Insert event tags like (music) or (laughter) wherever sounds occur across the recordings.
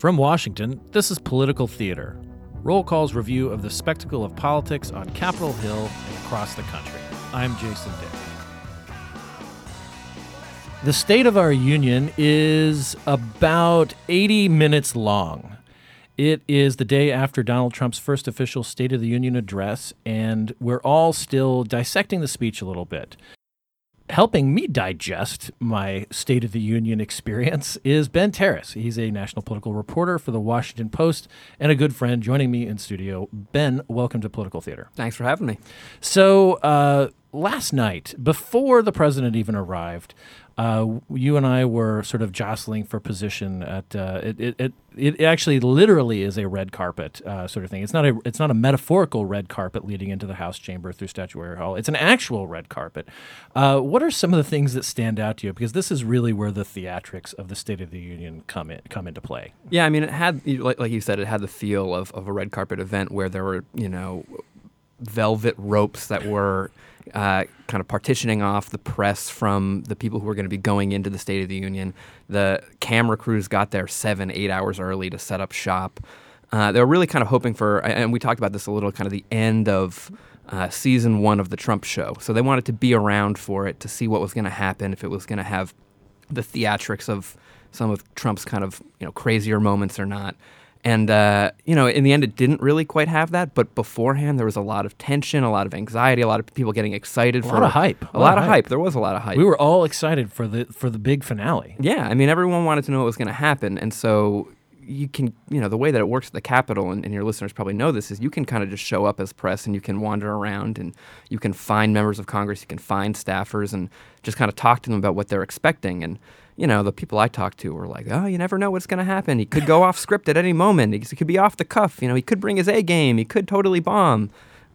From Washington, this is Political Theater, Roll Call's review of the spectacle of politics on Capitol Hill and across the country. I'm Jason Dick. The State of Our Union is about 80 minutes long. It is the day after Donald Trump's first official State of the Union address, and we're all still dissecting the speech a little bit. Helping me digest my State of the Union experience is Ben Terris. He's a national political reporter for the Washington Post and a good friend joining me in studio. Ben, welcome to Political Theater. Thanks for having me. So, uh, last night, before the president even arrived, uh, you and I were sort of jostling for position at uh, it, it, it. It actually literally is a red carpet uh, sort of thing. It's not a it's not a metaphorical red carpet leading into the House chamber through Statuary Hall. It's an actual red carpet. Uh, what are some of the things that stand out to you? Because this is really where the theatrics of the State of the Union come in, come into play. Yeah, I mean, it had like, like you said, it had the feel of, of a red carpet event where there were you know velvet ropes that were uh, kind of partitioning off the press from the people who were going to be going into the State of the Union. The camera crews got there seven, eight hours early to set up shop. Uh, they were really kind of hoping for, and we talked about this a little, kind of the end of uh, season one of the Trump show. So they wanted to be around for it to see what was going to happen, if it was going to have the theatrics of some of Trump's kind of you know crazier moments or not. And, uh, you know, in the end, it didn't really quite have that. But beforehand, there was a lot of tension, a lot of anxiety, a lot of people getting excited a for lot of hype. A, a lot, lot, of hype. hype. There was a lot of hype. We were all excited for the for the big finale. Yeah, I mean, everyone wanted to know what was going to happen, and so you can, you know, the way that it works at the Capitol, and, and your listeners probably know this, is you can kind of just show up as press and you can wander around and you can find members of Congress, you can find staffers, and just kind of talk to them about what they're expecting. And you know, the people I talked to were like, oh, you never know what's going to happen. He could go (laughs) off script at any moment. He could be off the cuff. You know, he could bring his A game. He could totally bomb.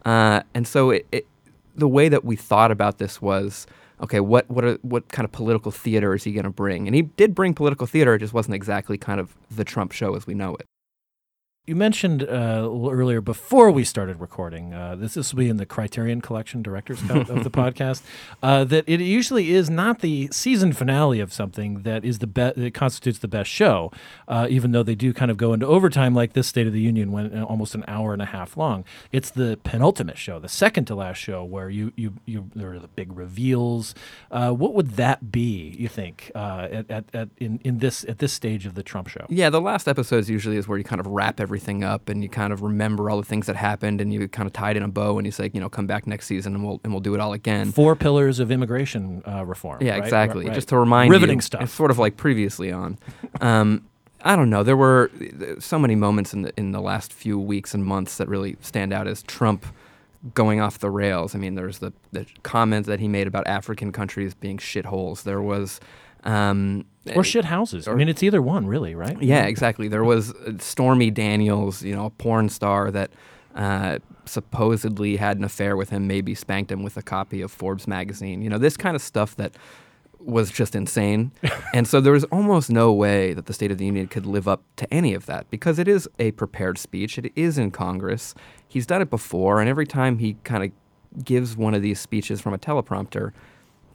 Uh, and so it, it, the way that we thought about this was, okay, what what are, what kind of political theater is he going to bring? And he did bring political theater. It just wasn't exactly kind of the Trump show as we know it. You mentioned uh, earlier before we started recording, uh, this, this will be in the Criterion Collection Director's Cut of the (laughs) podcast, uh, that it usually is not the season finale of something that is the be- that constitutes the best show, uh, even though they do kind of go into overtime like this State of the Union went uh, almost an hour and a half long. It's the penultimate show, the second to last show, where you you, you there are the big reveals. Uh, what would that be? You think at, at, at, in in this at this stage of the Trump show? Yeah, the last episodes usually is where you kind of wrap everything everything up and you kind of remember all the things that happened and you kind of tied in a bow and you say, you know, come back next season and we'll and we'll do it all again. Four pillars of immigration uh, reform. Yeah, right? exactly. Right. Just to remind riveting you, stuff. It's sort of like previously on. Um, I don't know. There were so many moments in the in the last few weeks and months that really stand out as Trump going off the rails. I mean, there's the the comments that he made about African countries being shitholes. There was um, or shit houses. Or, I mean, it's either one, really, right? Yeah, exactly. There was uh, Stormy Daniels, you know, a porn star that uh, supposedly had an affair with him, maybe spanked him with a copy of Forbes magazine. You know, this kind of stuff that was just insane. (laughs) and so there was almost no way that the State of the Union could live up to any of that because it is a prepared speech. It is in Congress. He's done it before, and every time he kind of gives one of these speeches from a teleprompter,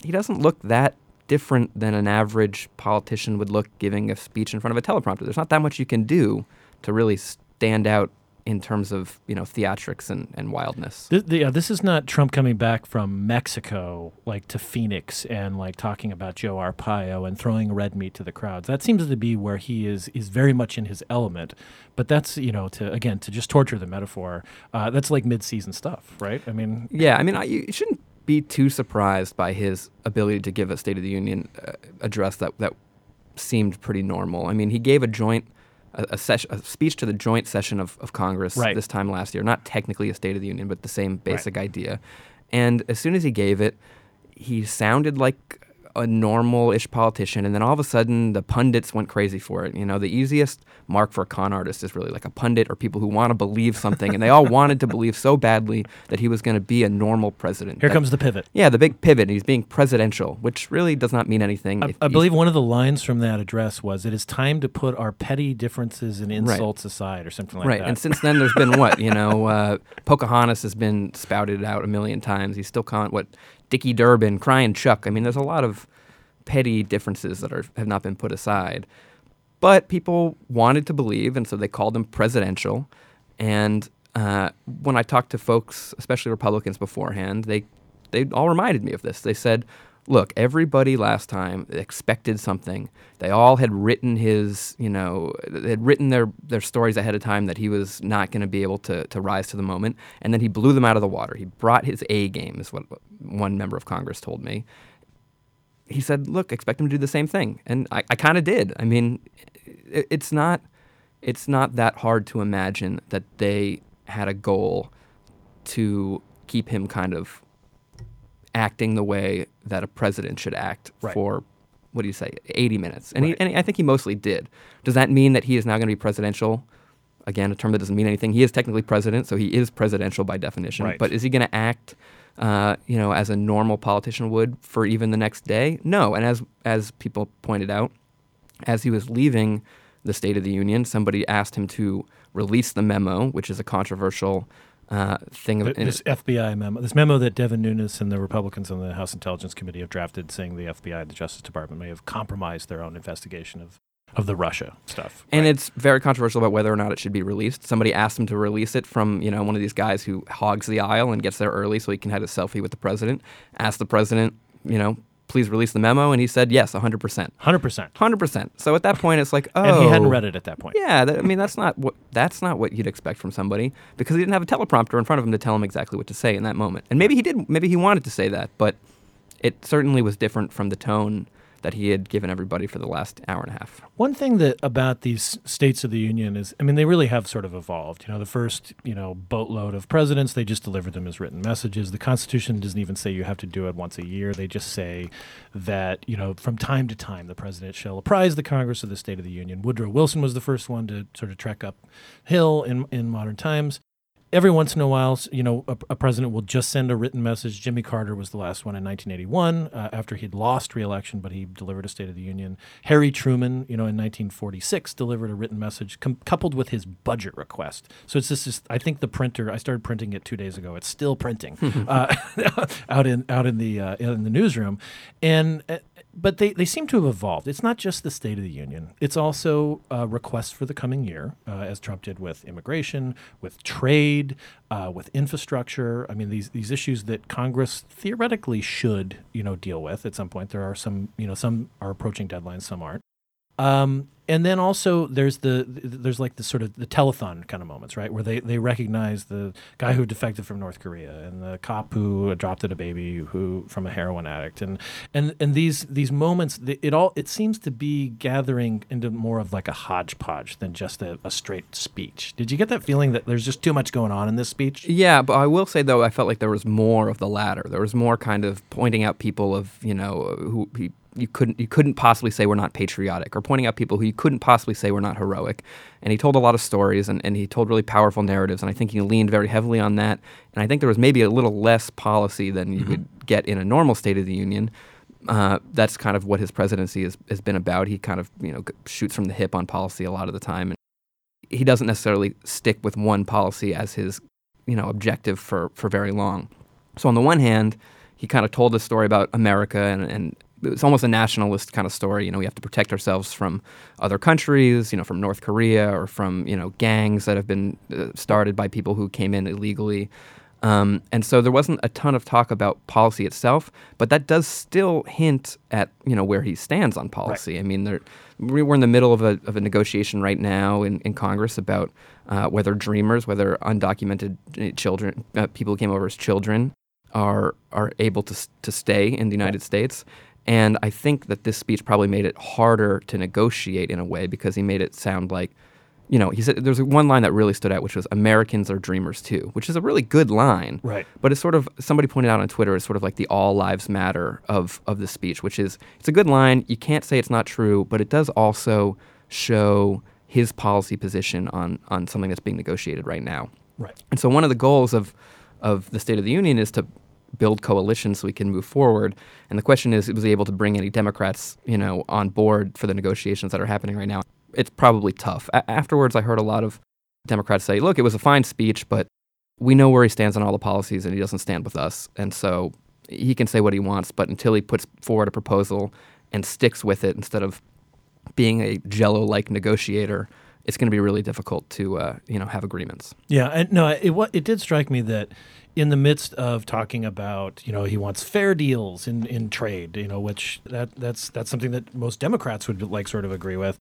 he doesn't look that different than an average politician would look giving a speech in front of a teleprompter. There's not that much you can do to really stand out in terms of you know theatrics and, and wildness. This, the, uh, this is not Trump coming back from Mexico like to Phoenix and like talking about Joe Arpaio and throwing red meat to the crowds. That seems to be where he is is very much in his element. But that's you know to again to just torture the metaphor. Uh, that's like mid season stuff, right? I mean, yeah. I mean, I, you shouldn't be too surprised by his ability to give a State of the Union uh, address that that seemed pretty normal. I mean, he gave a joint a, a, ses- a speech to the joint session of, of Congress right. this time last year. Not technically a State of the Union, but the same basic right. idea. And as soon as he gave it, he sounded like a normal-ish politician, and then all of a sudden the pundits went crazy for it. You know, the easiest mark for a con artist is really like a pundit or people who want to believe something, and they all wanted to believe so badly that he was going to be a normal president. Here that, comes the pivot. Yeah, the big pivot. He's being presidential, which really does not mean anything. I, I believe one of the lines from that address was, "It is time to put our petty differences and insults right. aside," or something like right. that. Right, and since then there's been what you know, uh, Pocahontas has been spouted out a million times. He's still calling what Dickie Durbin, crying Chuck. I mean, there's a lot of petty differences that are have not been put aside. But people wanted to believe, and so they called him presidential. And uh, when I talked to folks, especially Republicans beforehand, they they all reminded me of this. They said, "Look, everybody last time expected something. They all had written his, you know, they had written their their stories ahead of time that he was not going to be able to to rise to the moment, and then he blew them out of the water. He brought his A game, is what one member of Congress told me. He said, "Look, expect him to do the same thing," and I, I kind of did. I mean, it, it's not it's not that hard to imagine that they had a goal to keep him kind of acting the way that a president should act Right. for what do you say 80 minutes. And, Right. he, and i think he mostly did. Does that mean that he is now going to be presidential? Again a term that doesn't mean anything. He is technically president so he is presidential by definition. Right. but is he going to act uh, you know as a normal politician would for even the next day? No. And as as people pointed out as he was leaving the State of the Union, somebody asked him to release the memo, which is a controversial uh, thing. Th- in- This FBI memo, this memo that Devin Nunes and the Republicans on the House Intelligence Committee have drafted, saying the FBI, and the Justice Department, may have compromised their own investigation of, of the Russia stuff. and Right. it's very controversial about whether or not it should be released. Somebody asked him to release it from, you know, one of these guys who hogs the aisle and gets there early so he can have a selfie with the president. Asked the president, you know, please release the memo, and he said yes, 100%. 100%. 100%. So at that point, it's like, oh. And he hadn't oh. read it at that point. Yeah, that, I mean that's not what that's not what you'd expect from somebody because he didn't have a teleprompter in front of him to tell him exactly what to say in that moment. And maybe he did, maybe he wanted to say that, but it certainly was different from the tone that he had given everybody for the last hour and a half. One thing that about these states of the union is, I mean, they really have sort of evolved. You know, the first, you know, boatload of presidents, they just delivered them as written messages. The Constitution doesn't even say you have to do it once a year. They just say that, you know, from time to time, the president shall apprise the Congress of the State of the Union. Woodrow Wilson was the first one to sort of trek up hill in in modern times. Every once in a while, you know, a, a president will just send a written message. Jimmy Carter was the last one in 1981 uh, after he'd lost re-election, but he delivered a State of the Union. Harry Truman, you know, in 1946 delivered a written message com- coupled with his budget request. So it's this, I think the printer. I started printing it two days ago. It's still printing (laughs) uh, (laughs) out in out in the uh, in the newsroom, and. But they, they seem to have evolved. It's not just the State of the Union. It's also uh, requests for the coming year, uh, as Trump did with immigration, with trade, uh, with infrastructure. I mean, these these issues that Congress theoretically should you know deal with at some point. There are some you know some are approaching deadlines, some aren't. Um, and then also there's the there's like the sort of the telethon kind of moments, right, where they, they recognize the guy who defected from North Korea and the cop who adopted a baby who from a heroin addict, and and and these these moments, it all it seems to be gathering into more of like a hodgepodge than just a, a straight speech. Did you get that feeling that there's just too much going on in this speech? Yeah, but I will say though, I felt like there was more of the latter. There was more kind of pointing out people of you know who you couldn't you couldn't possibly say we're not patriotic, or pointing out people who you couldn't possibly say we're not heroic. And he told a lot of stories, and, and he told really powerful narratives, and I think he leaned very heavily on that. And I think there was maybe a little less policy than you would get in a normal State of the Union. Uh, that's kind of what his presidency has, has been about. He kind of you know shoots from the hip on policy a lot of the time, and he doesn't necessarily stick with one policy as his you know objective for for very long. So on the one hand, he kind of told this story about America and, and it's almost a nationalist kind of story. You know, we have to protect ourselves from other countries, you know, from North Korea or from, you know, gangs that have been uh, started by people who came in illegally. Um, and so there wasn't a ton of talk about policy itself, but that does still hint at, you know, where he stands on policy. I mean, there, we- we're in the middle of a, of a negotiation right now in, in Congress about uh, whether dreamers, whether undocumented uh, children, uh, people who came over as children, are are able to to stay in the United States. And I think that this speech probably made it harder to negotiate in a way because he made it sound like, you know, he said there's one line that really stood out, which was "Americans are dreamers too," which is a really good line. Right. But it's sort of somebody pointed out on Twitter it's sort of like the all lives matter of of the speech, which is it's a good line. You can't say it's not true, but it does also show his policy position on on something that's being negotiated right now. Right. And so one of the goals of of the State of the Union is to build coalitions so we can move forward. And the question is, was he able to bring any Democrats, you know, on board for the negotiations that are happening right now? It's probably tough. A- afterwards, I heard a lot of Democrats say, "Look, it was a fine speech, but we know where he stands on all the policies, and he doesn't stand with us. And so he can say what he wants, but until he puts forward a proposal and sticks with it instead of being a jello-like negotiator, it's going to be really difficult to uh, you know have agreements. Yeah, and no, it it did strike me that in the midst of talking about, you know, he wants fair deals in, in trade, you know, which that that's that's something that most Democrats would like sort of agree with.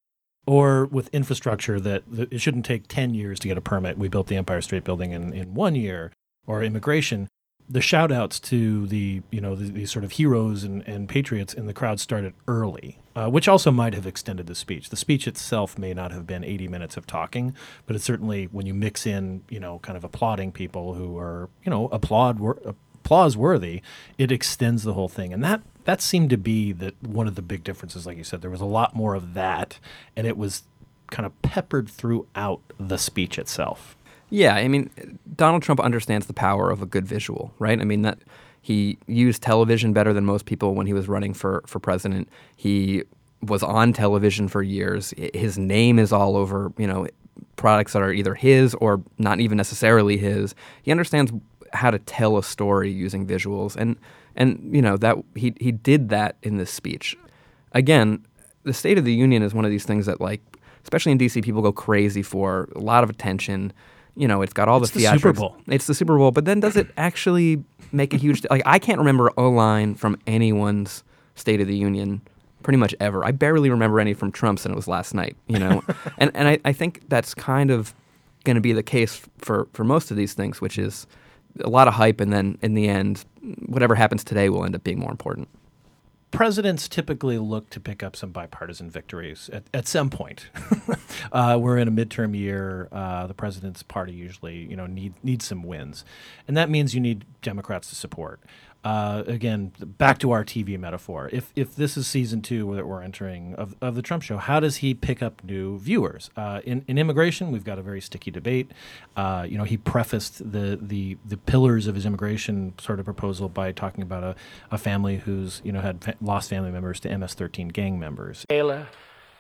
Or with infrastructure that, it shouldn't take 10 years to get a permit. We built the Empire State Building in, in one year. Or immigration the shout outs to the you know the, these sort of heroes and, and patriots in the crowd started early uh, which also might have extended the speech. The speech itself may not have been 80 minutes of talking but it's certainly when you mix in you know kind of applauding people who are you know applaud applause worthy it extends the whole thing. And that that seemed to be that one of the big differences like you said. There was a lot more of that and it was kind of peppered throughout the speech itself yeah, I mean, Donald Trump understands the power of a good visual, right? I mean that he used television better than most people when he was running for for president. He was on television for years. His name is all over, you know, products that are either his or not even necessarily his. He understands how to tell a story using visuals and and you know that he he did that in this speech. Again, the State of the Union is one of these things that like especially in DC people go crazy for a lot of attention you know, it's got all it's the, the theatrics. Super Bowl. It's the Super Bowl, but then does it actually make a huge like I can't remember a line from anyone's State of the Union pretty much ever. I barely remember any from Trump's and it was last night, you know. (laughs) and and I, I think that's kind of going to be the case for for most of these things, which is a lot of hype and then in the end whatever happens today will end up being more important presidents typically look to pick up some bipartisan victories at, at some point. (laughs) uh, we're in a midterm year. Uh, the president's party usually, you know, need needs some wins, and that means you need Democrats to support uh, again, back to our TV metaphor. If if this is season two that we're entering of, of the Trump show, how does he pick up new viewers? Uh, in, in immigration, we've got a very sticky debate. Uh, you know, he prefaced the, the the pillars of his immigration sort of proposal by talking about a, a family who's you know had fa- lost family members to MS-13 gang members. Kayla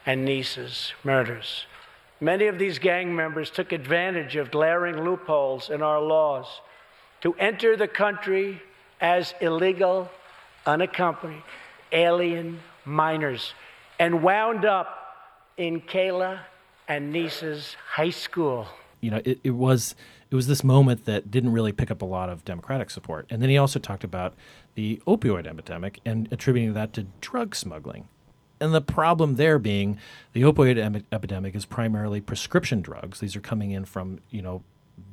and Nisa's murders. Many of these gang members took advantage of glaring loopholes in our laws to enter the country as illegal, unaccompanied alien minors and wound up in Kayla and Nisa's high school. You know, it, it was it was this moment that didn't really pick up a lot of Democratic support. And then he also talked about the opioid epidemic and attributing that to drug smuggling. And the problem there being the opioid em- epidemic is primarily prescription drugs. These are coming in from, you know,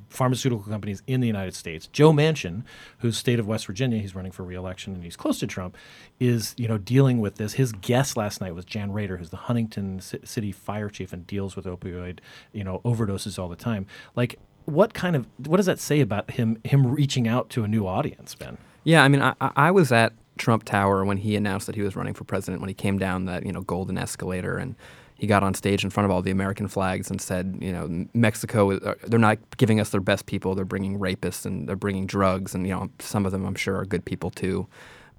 pharmaceutical companies in the United States. Joe Manchin, who's state of West Virginia, he's running for reelection and he's close to Trump, is you know dealing with this. His guest last night was Jan Rader, who's the Huntington C- City fire chief and deals with opioid you know overdoses all the time. Like, what kind of what does that say about him him reaching out to a new audience, Ben? Yeah, I mean, I, I was at Trump Tower when he announced that he was running for president. When he came down that you know golden escalator and he got on stage in front of all the American flags and said, you know, Mexico, uh, they're not giving us their best people. They're bringing rapists and they're bringing drugs. And, you know, some of them I'm sure are good people too.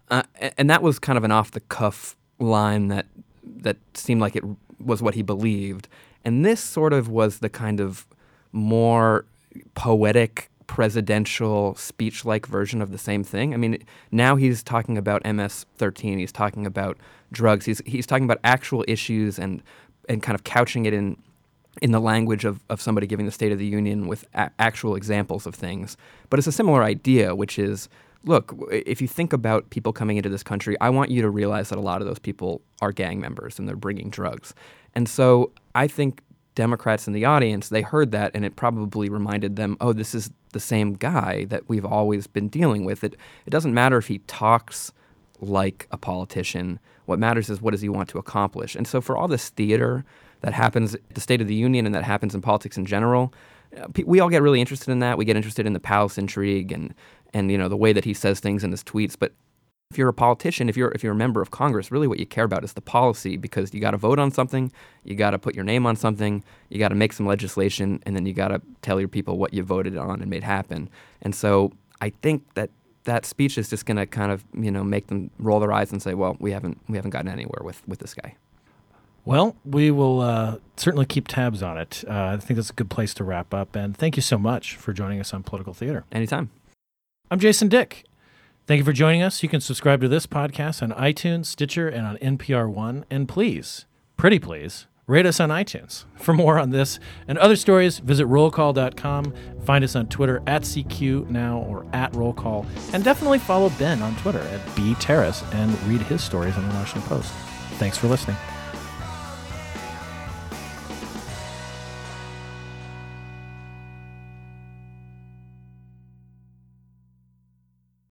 Uh, and that was kind of an off the cuff line that, that seemed like it was what he believed. And this sort of was the kind of more poetic presidential speech like version of the same thing. I mean, now he's talking about MS 13, he's talking about drugs, he's, he's talking about actual issues and and kind of couching it in in the language of, of somebody giving the State of the Union with a- actual examples of things. But it's a similar idea, which is look, if you think about people coming into this country, I want you to realize that a lot of those people are gang members and they're bringing drugs. And so I think Democrats in the audience, they heard that and it probably reminded them, oh, this is the same guy that we've always been dealing with. It, it doesn't matter if he talks like a politician. What matters is what does he want to accomplish. And so for all this theater that happens at the State of the Union and that happens in politics in general, uh, we all get really interested in that. We get interested in the palace intrigue and and you know the way that he says things in his tweets. But if you're a politician, if you're if you're a member of Congress, really what you care about is the policy because you got to vote on something, you got to put your name on something, you got to make some legislation, and then you got to tell your people what you voted on and made happen. And so I think that that speech is just going to kind of you know make them roll their eyes and say, well, we haven't we haven't gotten anywhere with with this guy. Well, we will uh, certainly keep tabs on it. Uh, I think that's a good place to wrap up. And thank you so much for joining us on Political Theater. Anytime. I'm Jason Dick. Thank you for joining us. You can subscribe to this podcast on iTunes, Stitcher, and on NPR One. And please pretty please, rate us on iTunes. For more on this and other stories, visit rollcall.com. Find us on Twitter at CQ now or at rollcall. And definitely follow Ben on Twitter at B Terris and read his stories on the Washington Post. Thanks for listening.